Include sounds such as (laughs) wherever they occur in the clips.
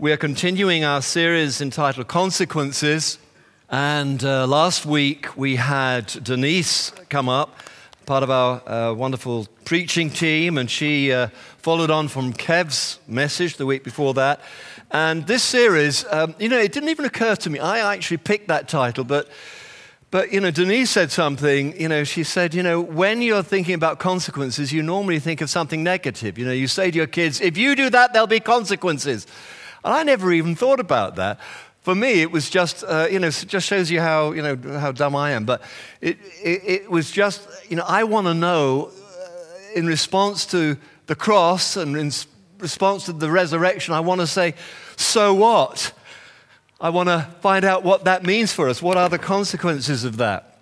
We are continuing our series entitled Consequences. And uh, last week we had Denise come up, part of our uh, wonderful preaching team, and she uh, followed on from Kev's message the week before that. And this series, um, you know, it didn't even occur to me. I actually picked that title, but. But, you know, Denise said something, you know, she said, you know, when you're thinking about consequences, you normally think of something negative. You know, you say to your kids, if you do that, there'll be consequences. And I never even thought about that. For me, it was just, uh, you know, just shows you how, you know, how dumb I am. But it, it, it was just, you know, I want to know uh, in response to the cross and in response to the resurrection, I want to say, so what? I want to find out what that means for us. What are the consequences of that?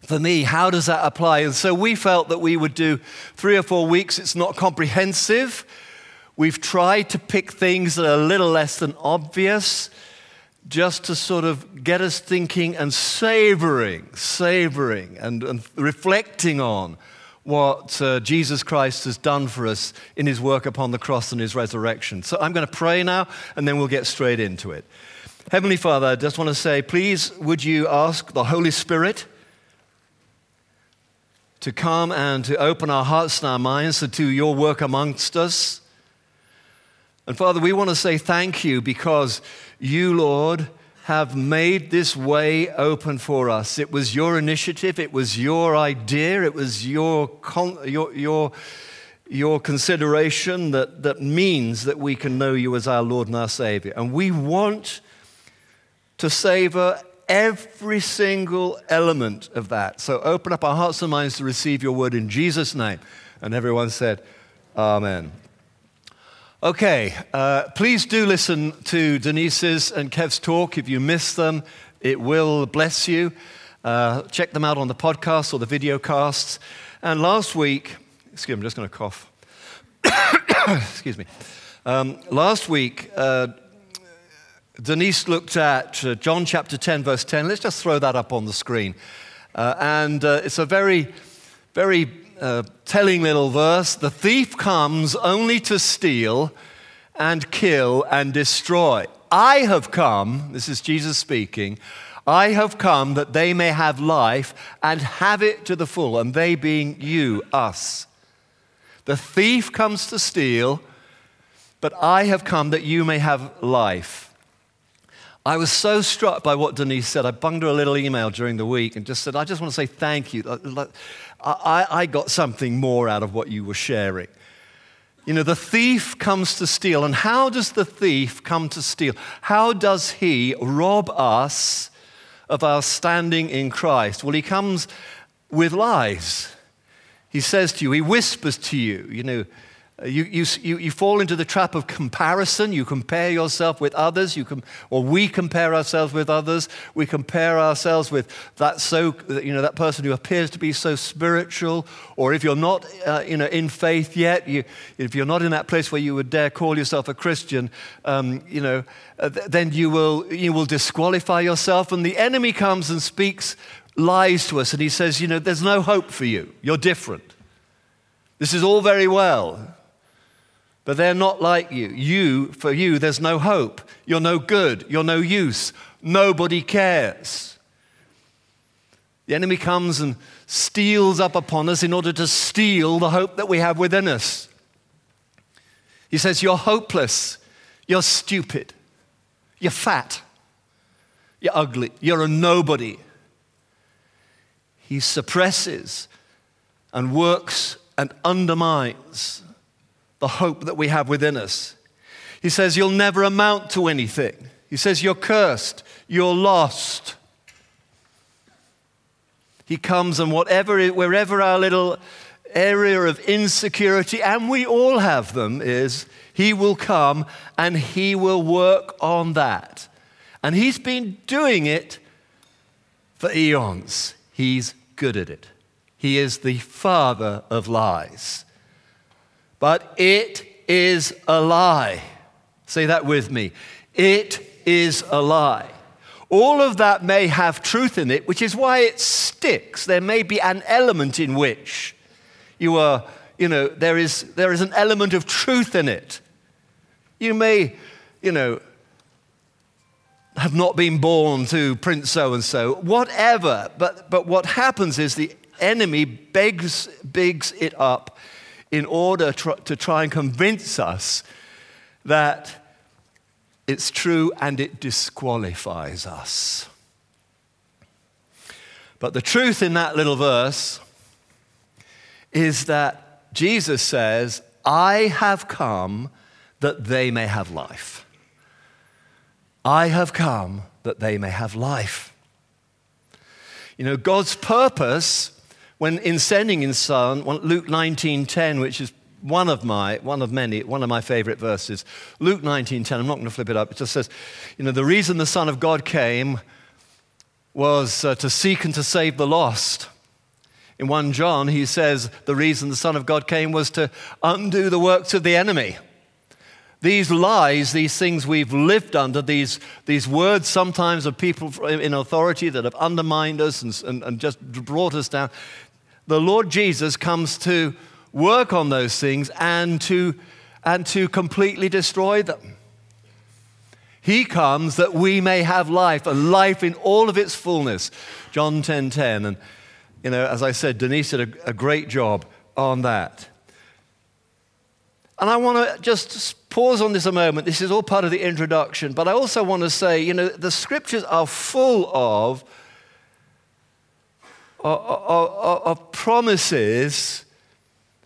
For me, how does that apply? And so we felt that we would do three or four weeks. It's not comprehensive. We've tried to pick things that are a little less than obvious just to sort of get us thinking and savoring, savoring, and, and reflecting on what uh, Jesus Christ has done for us in his work upon the cross and his resurrection. So I'm going to pray now, and then we'll get straight into it. Heavenly Father, I just want to say, please, would you ask the Holy Spirit to come and to open our hearts and our minds to do your work amongst us? And Father, we want to say thank you because you, Lord, have made this way open for us. It was your initiative, it was your idea, it was your, con- your, your, your consideration that, that means that we can know you as our Lord and our Savior. And we want to savor every single element of that. So open up our hearts and minds to receive your word in Jesus' name. And everyone said, Amen. Okay, uh, please do listen to Denise's and Kev's talk. If you miss them, it will bless you. Uh, check them out on the podcast or the video casts. And last week, excuse me, I'm just going to cough. (coughs) excuse me. Um, last week, uh, Denise looked at uh, John chapter 10, verse 10. Let's just throw that up on the screen. Uh, and uh, it's a very, very telling little verse the thief comes only to steal and kill and destroy. I have come, this is Jesus speaking, I have come that they may have life and have it to the full, and they being you, us. The thief comes to steal, but I have come that you may have life I was so struck by what Denise said. I bunged her a little email during the week and just said, I just want to say thank you. I, I got something more out of what you were sharing. You know, the thief comes to steal. And how does the thief come to steal? How does he rob us of our standing in Christ? Well, he comes with lies. He says to you, he whispers to you, you know, uh, you, you, you, you, fall into the trap of comparison. You compare yourself with others, you com- or we compare ourselves with others. We compare ourselves with that, so, you know, that person who appears to be so spiritual. Or if you're not uh, you know, in faith yet, you, if you're not in that place where you would dare call yourself a Christian, um, you know, uh, then you will, you will disqualify yourself. And the enemy comes and speaks lies to us. And he says, you know, there's no hope for you. You're different. This is all very well but they're not like you. You, for you, there's no hope. You're no good. You're no use. Nobody cares. The enemy comes and steals up upon us in order to steal the hope that we have within us. He says, You're hopeless. You're stupid. You're fat. You're ugly. You're a nobody. He suppresses and works and undermines the hope that we have within us. He says, You'll never amount to anything. He says, You're cursed. You're lost. He comes and whatever, wherever our little area of insecurity, and we all have them, is He will come and He will work on that. And He's been doing it for eons. He's good at it. He is the father of lies but it is a lie. Say that with me. It is a lie. All of that may have truth in it, which is why it sticks. There may be an element in which you are, you know, there is, there is an element of truth in it. You may, you know, have not been born to Prince so and so, whatever. But, but what happens is the enemy begs, bigs it up in order to try and convince us that it's true and it disqualifies us. But the truth in that little verse is that Jesus says, I have come that they may have life. I have come that they may have life. You know, God's purpose when in sending his son, Luke 19:10, which is one of my, one of many, one of my favorite verses. Luke 19:10, I'm not going to flip it up. It just says, you know, the reason the Son of God came was uh, to seek and to save the lost. In 1 John, he says the reason the Son of God came was to undo the works of the enemy. These lies, these things we've lived under, these, these words sometimes of people in authority that have undermined us and, and, and just brought us down, the Lord Jesus comes to work on those things and to, and to completely destroy them. He comes that we may have life, a life in all of its fullness. John 10:10. 10, 10. And you know, as I said, Denise did a, a great job on that. And I want to just pause on this a moment. This is all part of the introduction, but I also want to say, you know, the scriptures are full of, of, of, of promises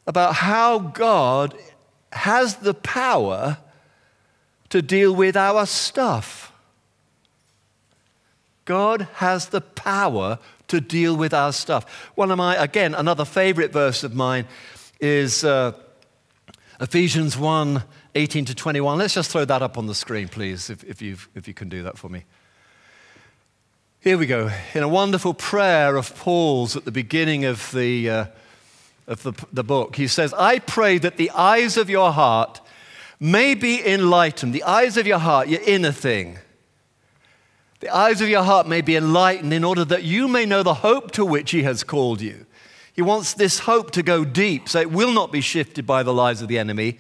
about how God has the power to deal with our stuff. God has the power to deal with our stuff. One of my, again, another favorite verse of mine is. Uh, Ephesians 1 18 to 21. Let's just throw that up on the screen, please, if, if, you if you can do that for me. Here we go. In a wonderful prayer of Paul's at the beginning of the, uh, of the, the book, he says, I pray that the eyes of your heart may be enlightened. The eyes of your heart, your inner thing. The eyes of your heart may be enlightened in order that you may know the hope to which he has called you he wants this hope to go deep so it will not be shifted by the lies of the enemy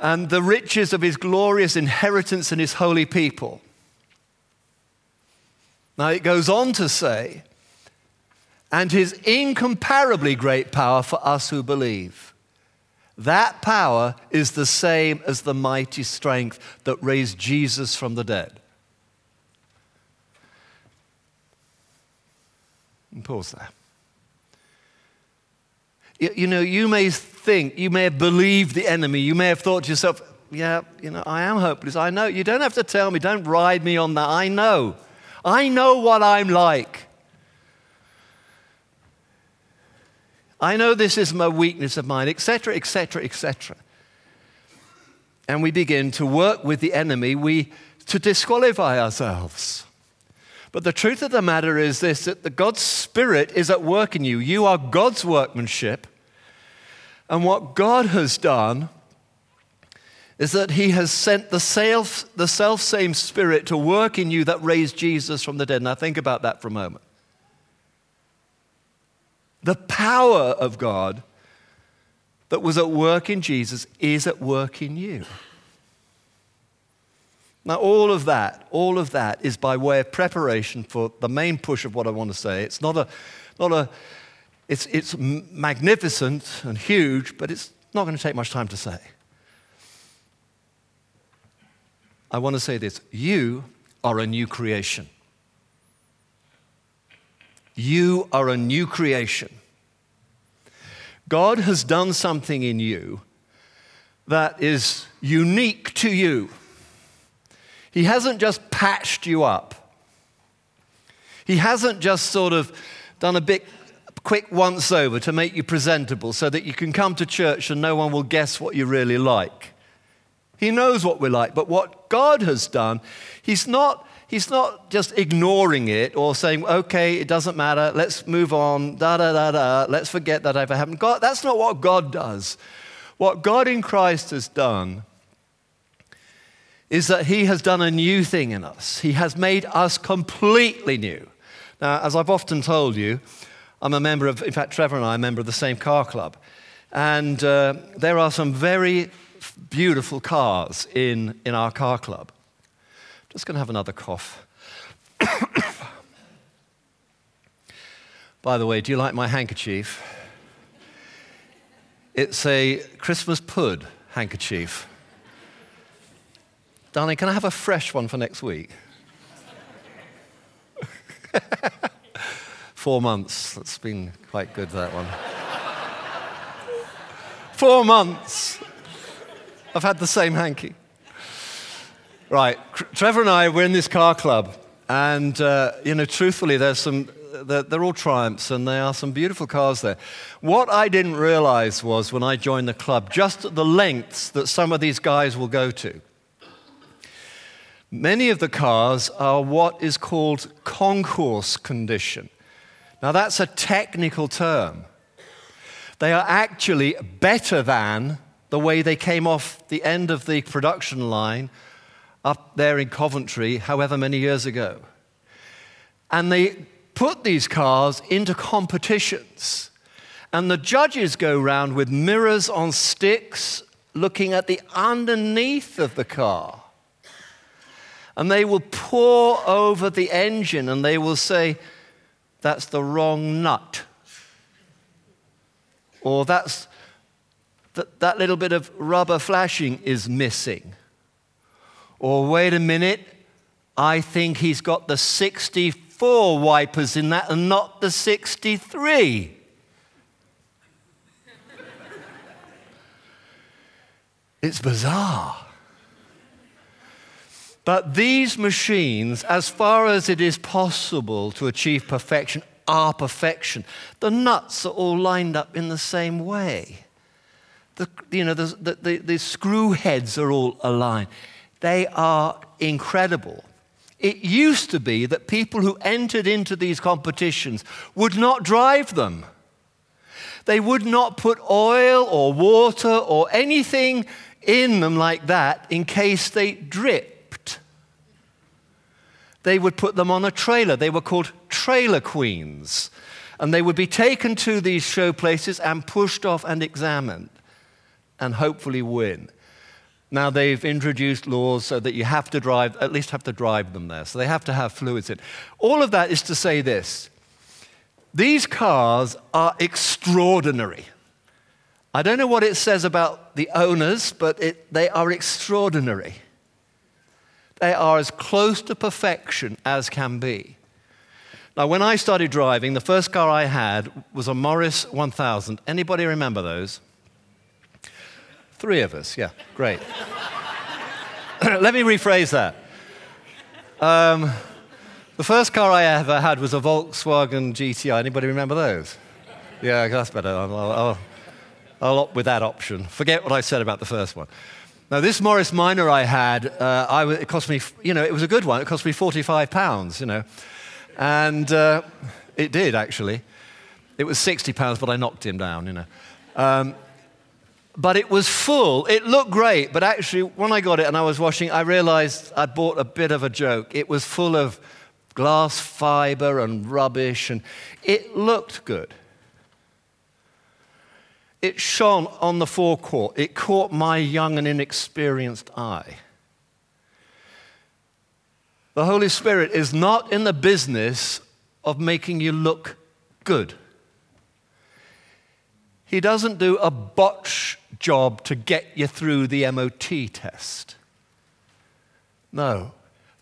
and the riches of his glorious inheritance in his holy people. Now it goes on to say, and his incomparably great power for us who believe. That power is the same as the mighty strength that raised Jesus from the dead. And pause there. You, you know, you may think, you may have believed the enemy, you may have thought to yourself, yeah, you know, I am hopeless. I know. You don't have to tell me, don't ride me on that. I know. I know what I'm like. I know this is my weakness of mine, etc., etc., etc. And we begin to work with the enemy we, to disqualify ourselves. But the truth of the matter is this that the God's Spirit is at work in you. You are God's workmanship. And what God has done is that He has sent the self, the self same Spirit to work in you that raised Jesus from the dead. Now, think about that for a moment. The power of God that was at work in Jesus is at work in you. Now, all of that, all of that is by way of preparation for the main push of what I want to say. It's not a, not a, it's, it's magnificent and huge, but it's not going to take much time to say. I want to say this you are a new creation. You are a new creation. God has done something in you that is unique to you. He hasn't just patched you up. He hasn't just sort of done a bit quick once over to make you presentable so that you can come to church and no one will guess what you really like. He knows what we're like, but what God has done, He's not, he's not just ignoring it or saying, okay, it doesn't matter, let's move on, da da da da, let's forget that ever happened. God, that's not what God does. What God in Christ has done is that He has done a new thing in us. He has made us completely new. Now, as I've often told you, I'm a member of, in fact, Trevor and I are a member of the same car club. And uh, there are some very beautiful cars in, in our car club. Just going to have another cough. By the way, do you like my handkerchief? It's a Christmas pud handkerchief. Darling, can I have a fresh one for next week? (laughs) Four months. That's been quite good, that one. Four months. I've had the same hanky. Right, Trevor and I, we're in this car club. And, uh, you know, truthfully, there's some, they're, they're, all triumphs and there are some beautiful cars there. What I didn't realize was when I joined the club, just the lengths that some of these guys will go to. Many of the cars are what is called concours condition. Now, that's a technical term. They are actually better than the way they came off the end of the production line up there in Coventry, however many years ago. And they put these cars into competitions. And the judges go round with mirrors on sticks looking at the underneath of the car. And they will pour over the engine and they will say, that's the wrong nut. Or that's that, that little bit of rubber flashing is missing. Or wait a minute, I think he's got the 64 wipers in that and not the 63. (laughs) it's bizarre. But these machines, as far as it is possible to achieve perfection, are perfection. The nuts are all lined up in the same way. The, you know, the, the, the, the screw heads are all aligned. They are incredible. It used to be that people who entered into these competitions would not drive them. They would not put oil or water or anything in them like that in case they dripped. they would put them on a trailer. They were called trailer queens. And they would be taken to these show places and pushed off and examined and hopefully win. Now they've introduced laws so that you have to drive, at least have to drive them there. So they have to have fluids in. All of that is to say this these cars are extraordinary. I don't know what it says about the owners, but it, they are extraordinary. They are as close to perfection as can be. Now, when I started driving, the first car I had was a Morris 1000. Anybody remember those? Three of us, yeah, great. (coughs) Let me rephrase that. Um, the first car I ever had was a Volkswagen GTI. Anybody remember those? Yeah, that's better. I'll, I'll, I'll opt with that option. Forget what I said about the first one. Now, this Morris Minor I had, uh, I, it cost me, you know, it was a good one. It cost me 45 pounds, you know. And uh, it did, actually. It was 60 pounds, but I knocked him down, you know. Um, but it was full. It looked great, but actually, when I got it and I was washing, I realized I'd bought a bit of a joke. It was full of glass fiber and rubbish, and it looked good. It shone on the forecourt. It caught my young and inexperienced eye. The Holy Spirit is not in the business of making you look good. He doesn't do a botch job to get you through the MOT test. No,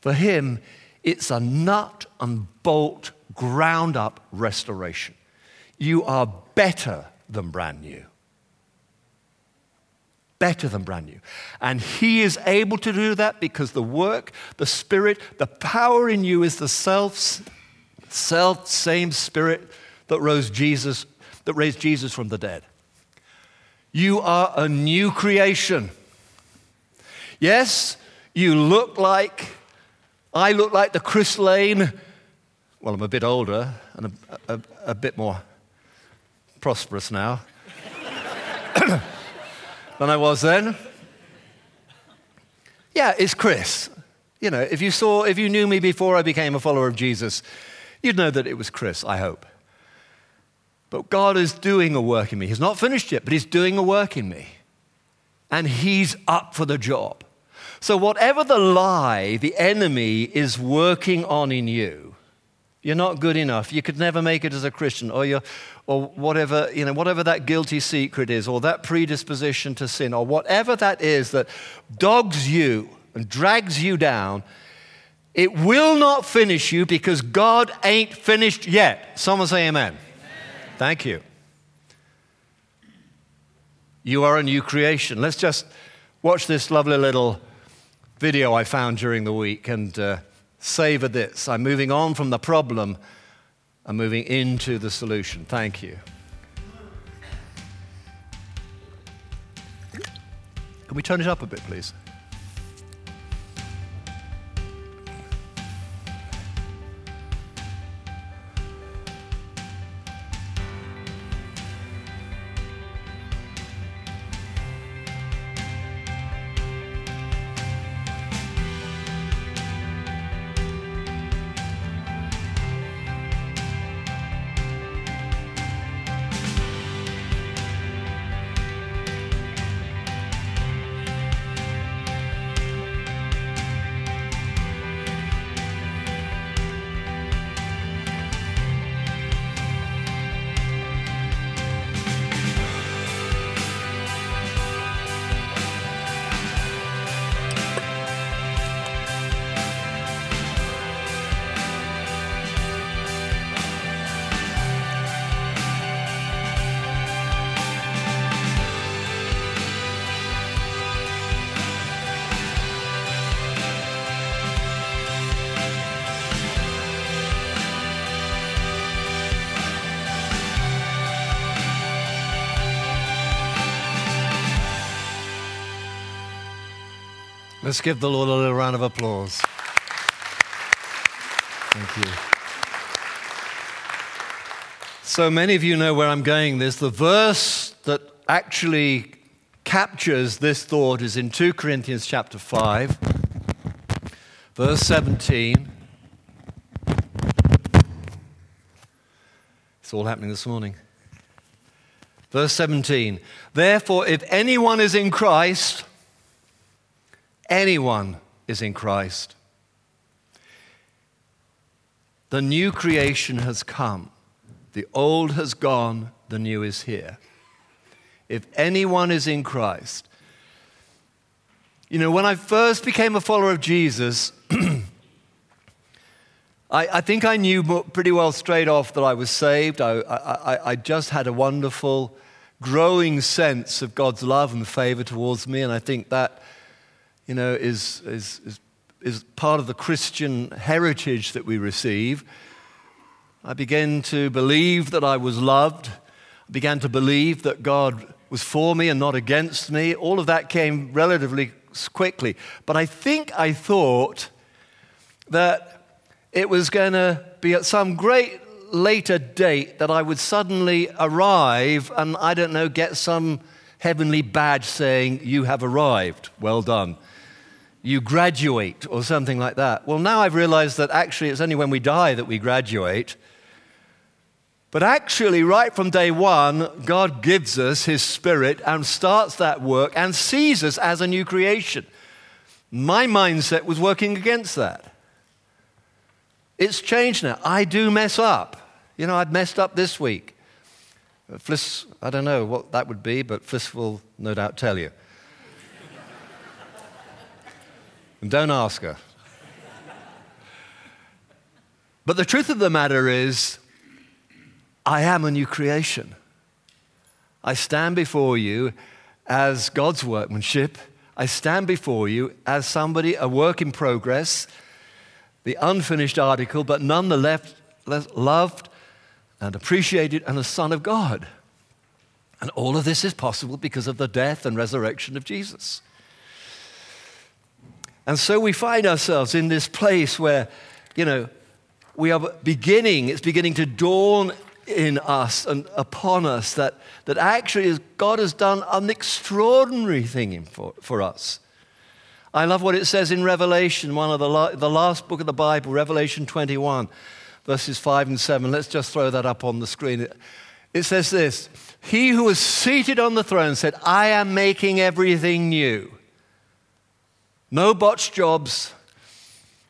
for him, it's a nut and bolt, ground up restoration. You are better than brand new. Better than brand new. And He is able to do that because the work, the Spirit, the power in you is the self, self same Spirit that rose Jesus, that raised Jesus from the dead. You are a new creation. Yes, you look like, I look like the Chris Lane. Well, I'm a bit older and a, a, a bit more prosperous now (coughs) than I was then. Yeah, it's Chris. You know, if you saw, if you knew me before I became a follower of Jesus, you'd know that it was Chris, I hope. But God is doing a work in me. He's not finished yet, but He's doing a work in me. and he's up for the job. So, whatever the lie the enemy is working on in you, you're not good enough. You could never make it as a Christian, or, you or whatever, you know, whatever that guilty secret is, or that predisposition to sin, or whatever that is that dogs you and drags you down, it will not finish you because God ain't finished yet. Someone say amen. Thank you. You are a new creation. Let's just watch this lovely little video I found during the week and uh, savor this. I'm moving on from the problem, I'm moving into the solution. Thank you. Can we turn it up a bit, please? Let's give the Lord a little round of applause. Thank you. So many of you know where I'm going this. The verse that actually captures this thought is in 2 Corinthians chapter 5, verse 17. It's all happening this morning. Verse 17. Therefore, if anyone is in Christ, anyone is in Christ. The new creation has come. The old has gone, the new is here. If anyone is in Christ, you know, when I first became a follower of Jesus, (clears throat) I, I, think I knew pretty well straight off that I was saved. I, I, I just had a wonderful, growing sense of God's love and favor towards me, and I think that you know, is, is, is, is part of the Christian heritage that we receive. I began to believe that I was loved. I began to believe that God was for me and not against me. All of that came relatively quickly. But I think I thought that it was going to be at some great later date that I would suddenly arrive and, I don't know, get some heavenly badge saying, You have arrived. Well done you graduate or something like that. Well, now I've realized that actually it's only when we die that we graduate. But actually, right from day one, God gives us His Spirit and starts that work and sees us as a new creation. My mindset was working against that. It's changed now. I do mess up. You know, I'd messed up this week. Fliss, I don't know what that would be, but Fliss will no doubt tell you. And don't ask her. But the truth of the matter is, I am a new creation. I stand before you as God's workmanship. I stand before you as somebody, a work in progress, the unfinished article, but nonetheless loved and appreciated and a son of God. And all of this is possible because of the death and resurrection of Jesus. And so we find ourselves in this place where, you know, we are beginning, it's beginning to dawn in us and upon us that, that actually God has done an extraordinary thing for, for us. I love what it says in Revelation, one of the, la- the last book of the Bible, Revelation 21, verses 5 and 7. Let's just throw that up on the screen. It, it says this He who was seated on the throne said, I am making everything new. No botched jobs,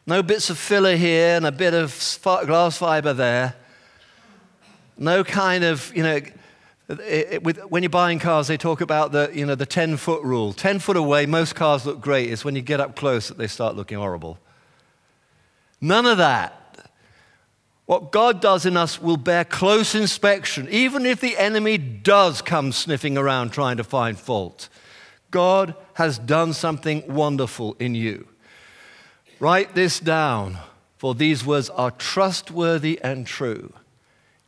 no bits of filler here and a bit of glass fiber there. No kind of, you know, it, it, with, when you're buying cars, they talk about the, you know, the 10 foot rule. 10 foot away, most cars look great. It's when you get up close that they start looking horrible. None of that. What God does in us will bear close inspection, even if the enemy does come sniffing around trying to find fault. God has done something wonderful in you. Write this down, for these words are trustworthy and true.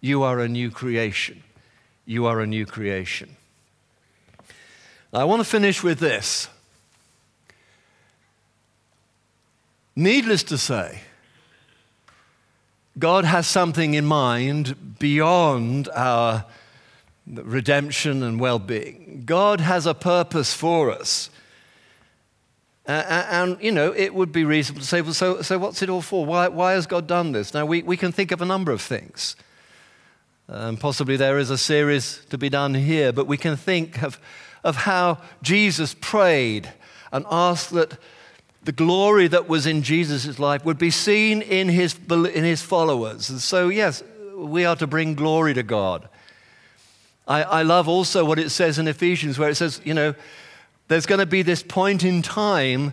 You are a new creation. You are a new creation. I want to finish with this. Needless to say, God has something in mind beyond our redemption and well being. God has a purpose for us. Uh, and, you know, it would be reasonable to say, well, so, so what's it all for? Why, why has God done this? Now, we, we can think of a number of things. Um, possibly there is a series to be done here, but we can think of, of how Jesus prayed and asked that the glory that was in Jesus' life would be seen in his, in his followers. And so, yes, we are to bring glory to God. I, I love also what it says in Ephesians, where it says, you know, there's going to be this point in time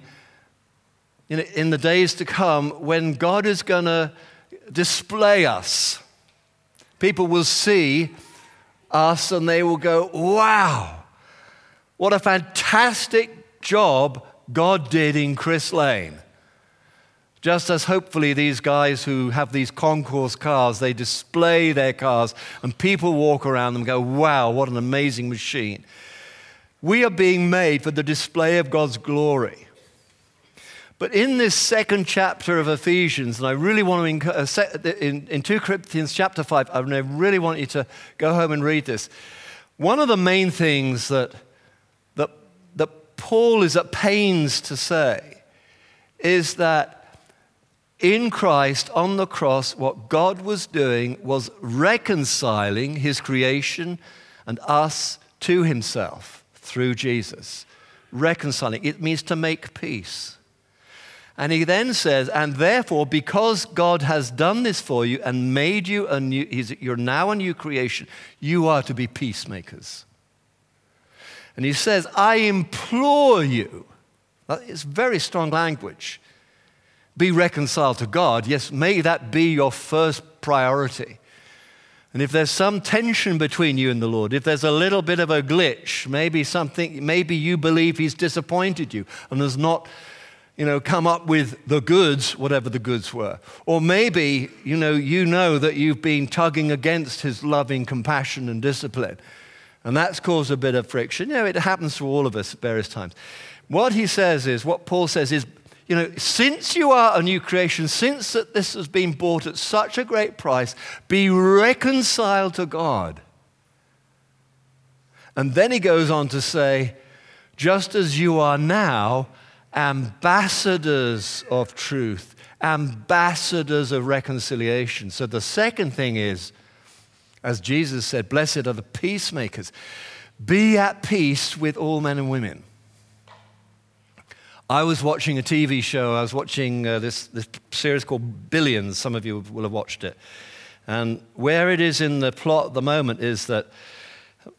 in, in the days to come when God is going to display us. People will see us and they will go, wow, what a fantastic job God did in Chris Lane. Just as hopefully these guys who have these concours cars, they display their cars and people walk around them and go, wow, what an amazing machine. We are being made for the display of God's glory. But in this second chapter of Ephesians, and I really want to, uh, in, in 2 Corinthians chapter 5, I really want you to go home and read this. One of the main things that, that, that Paul is at pains to say is that in Christ on the cross, what God was doing was reconciling his creation and us to himself through Jesus. Reconciling. It means to make peace. And he then says, and therefore, because God has done this for you and made you a new, you're now a new creation, you are to be peacemakers. And he says, I implore you. It's very strong language. Be reconciled to God. Yes, may that be your first priority. And if there's some tension between you and the Lord, if there's a little bit of a glitch, maybe something, maybe you believe He's disappointed you and has not, you know, come up with the goods, whatever the goods were. Or maybe, you know, you know that you've been tugging against His loving compassion and discipline. And that's caused a bit of friction. You know, it happens to all of us at various times. What he says is, what Paul says is, you know, since you are a new creation, since that this has been bought at such a great price, be reconciled to God. And then he goes on to say, just as you are now ambassadors of truth, ambassadors of reconciliation. So the second thing is, as Jesus said, Blessed are the peacemakers. Be at peace with all men and women. I was watching a TV show. I was watching uh, this, this series called Billions. Some of you will have watched it. And where it is in the plot at the moment is that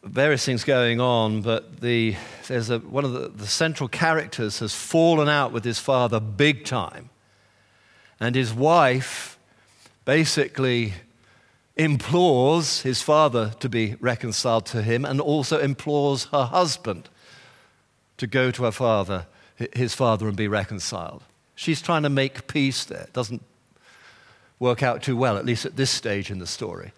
various things going on, but the, there's a, one of the, the central characters has fallen out with his father big time. And his wife basically implores his father to be reconciled to him and also implores her husband to go to her father, his father, and be reconciled. She's trying to make peace there. It doesn't work out too well, at least at this stage in the story.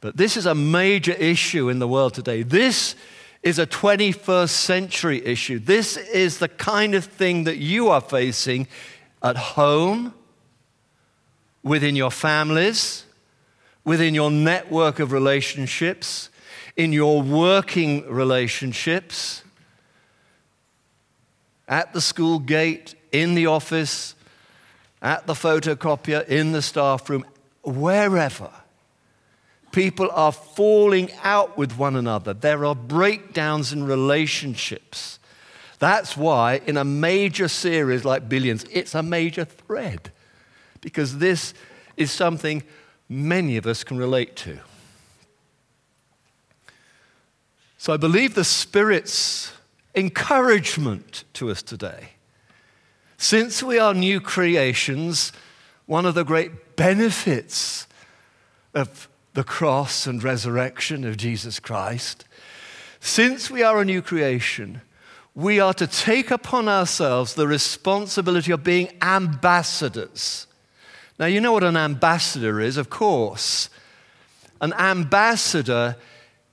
But this is a major issue in the world today. This is a 21st century issue. This is the kind of thing that you are facing at home, within your families, within your network of relationships, in your working relationships, at the school gate, in the office, at the photocopier, in the staff room, wherever. People are falling out with one another. There are breakdowns in relationships. That's why, in a major series like Billions, it's a major thread. Because this is something many of us can relate to. So I believe the Spirit's encouragement to us today. Since we are new creations, one of the great benefits of the cross and resurrection of Jesus Christ, since we are a new creation, we are to take upon ourselves the responsibility of being ambassadors. Now, you know what an ambassador is, of course. An ambassador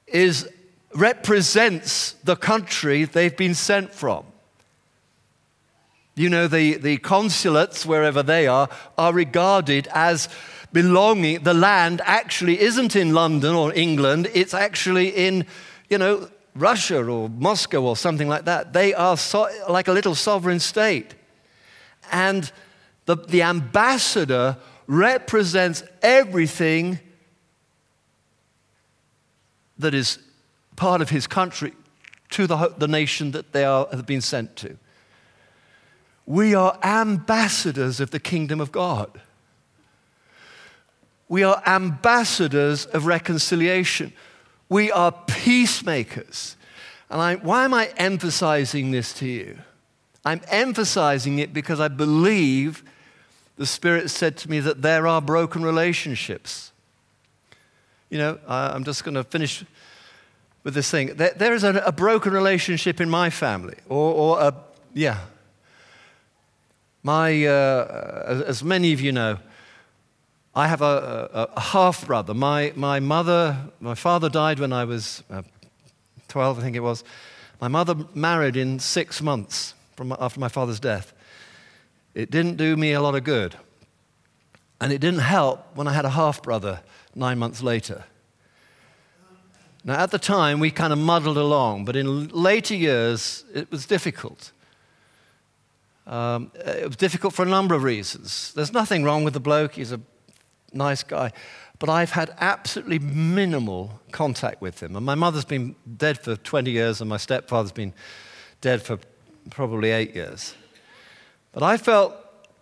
is, represents the country they've been sent from. You know, the, the consulates, wherever they are, are regarded as belonging, the land actually isn't in London or England, it's actually in, you know, Russia or Moscow or something like that. They are so, like a little sovereign state. And the, the ambassador represents everything that is part of his country to the, the nation that they are, have been sent to. We are ambassadors of the kingdom of God. We are ambassadors of reconciliation. We are peacemakers. And I, why am I emphasizing this to you? I'm emphasizing it because I believe the Spirit said to me that there are broken relationships. You know, I'm just going to finish with this thing. there, there is a, a, broken relationship in my family, or, or a, yeah. My, uh, as many of you know, I have a, a, a half brother. My, my mother, my father died when I was uh, 12, I think it was. My mother married in six months from, after my father's death. It didn't do me a lot of good. And it didn't help when I had a half brother nine months later. Now, at the time, we kind of muddled along, but in later years, it was difficult. Um, it was difficult for a number of reasons. There's nothing wrong with the bloke, he's a nice guy. But I've had absolutely minimal contact with him. And my mother's been dead for 20 years, and my stepfather's been dead for probably eight years. But I felt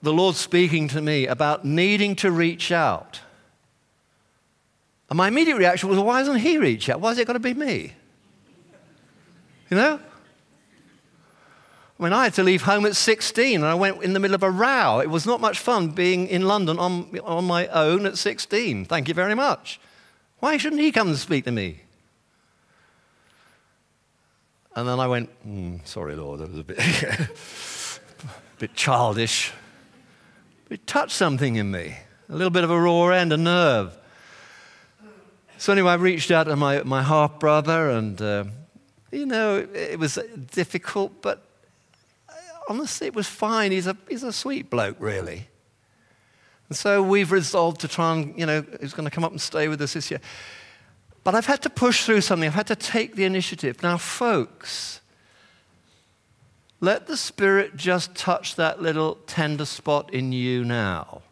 the Lord speaking to me about needing to reach out. And my immediate reaction was, why doesn't he reach out? Why is it got to be me? You know? I mean, I had to leave home at 16 and I went in the middle of a row. It was not much fun being in London on, on my own at 16. Thank you very much. Why shouldn't he come and speak to me? And then I went, mm, sorry, Lord, that was a bit, a (laughs) bit childish. It touched something in me, a little bit of a raw end, a nerve. So anyway, I reached out to my, my half brother, and uh, you know, it, was difficult, but honestly, it was fine. He's a, he's a sweet bloke, really. And so we've resolved to try and, you know, he's going to come up and stay with us this year. But I've had to push through something. I've had to take the initiative. Now, folks, let the Spirit just touch that little tender spot in you now.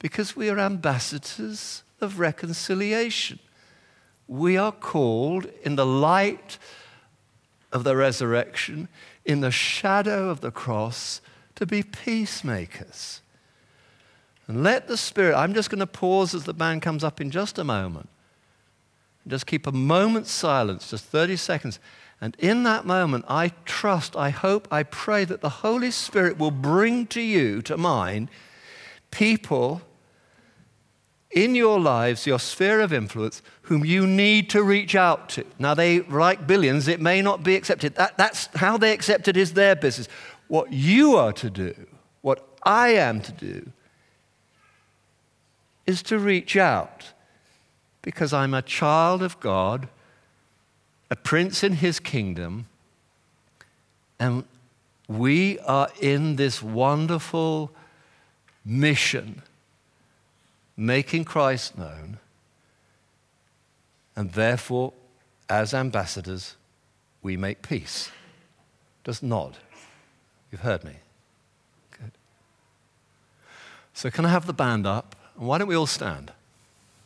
Because we are ambassadors of reconciliation. We are called in the light of the resurrection in the shadow of the cross to be peacemakers. And let the Spirit, I'm just going to pause as the band comes up in just a moment. Just keep a moment's silence, just 30 seconds. And in that moment, I trust, I hope, I pray that the Holy Spirit will bring to you, to mind, people in your lives, your sphere of influence, whom you need to reach out to. Now, they, like billions, it may not be accepted. That, that's how they accept it is their business. What you are to do, what I am to do, is to reach out because I'm a child of God, a prince in his kingdom, and we are in this wonderful mission making Christ known, and therefore, as ambassadors, we make peace. Just nod. You've heard me. Good. So, can I have the band up? And why don't we all stand?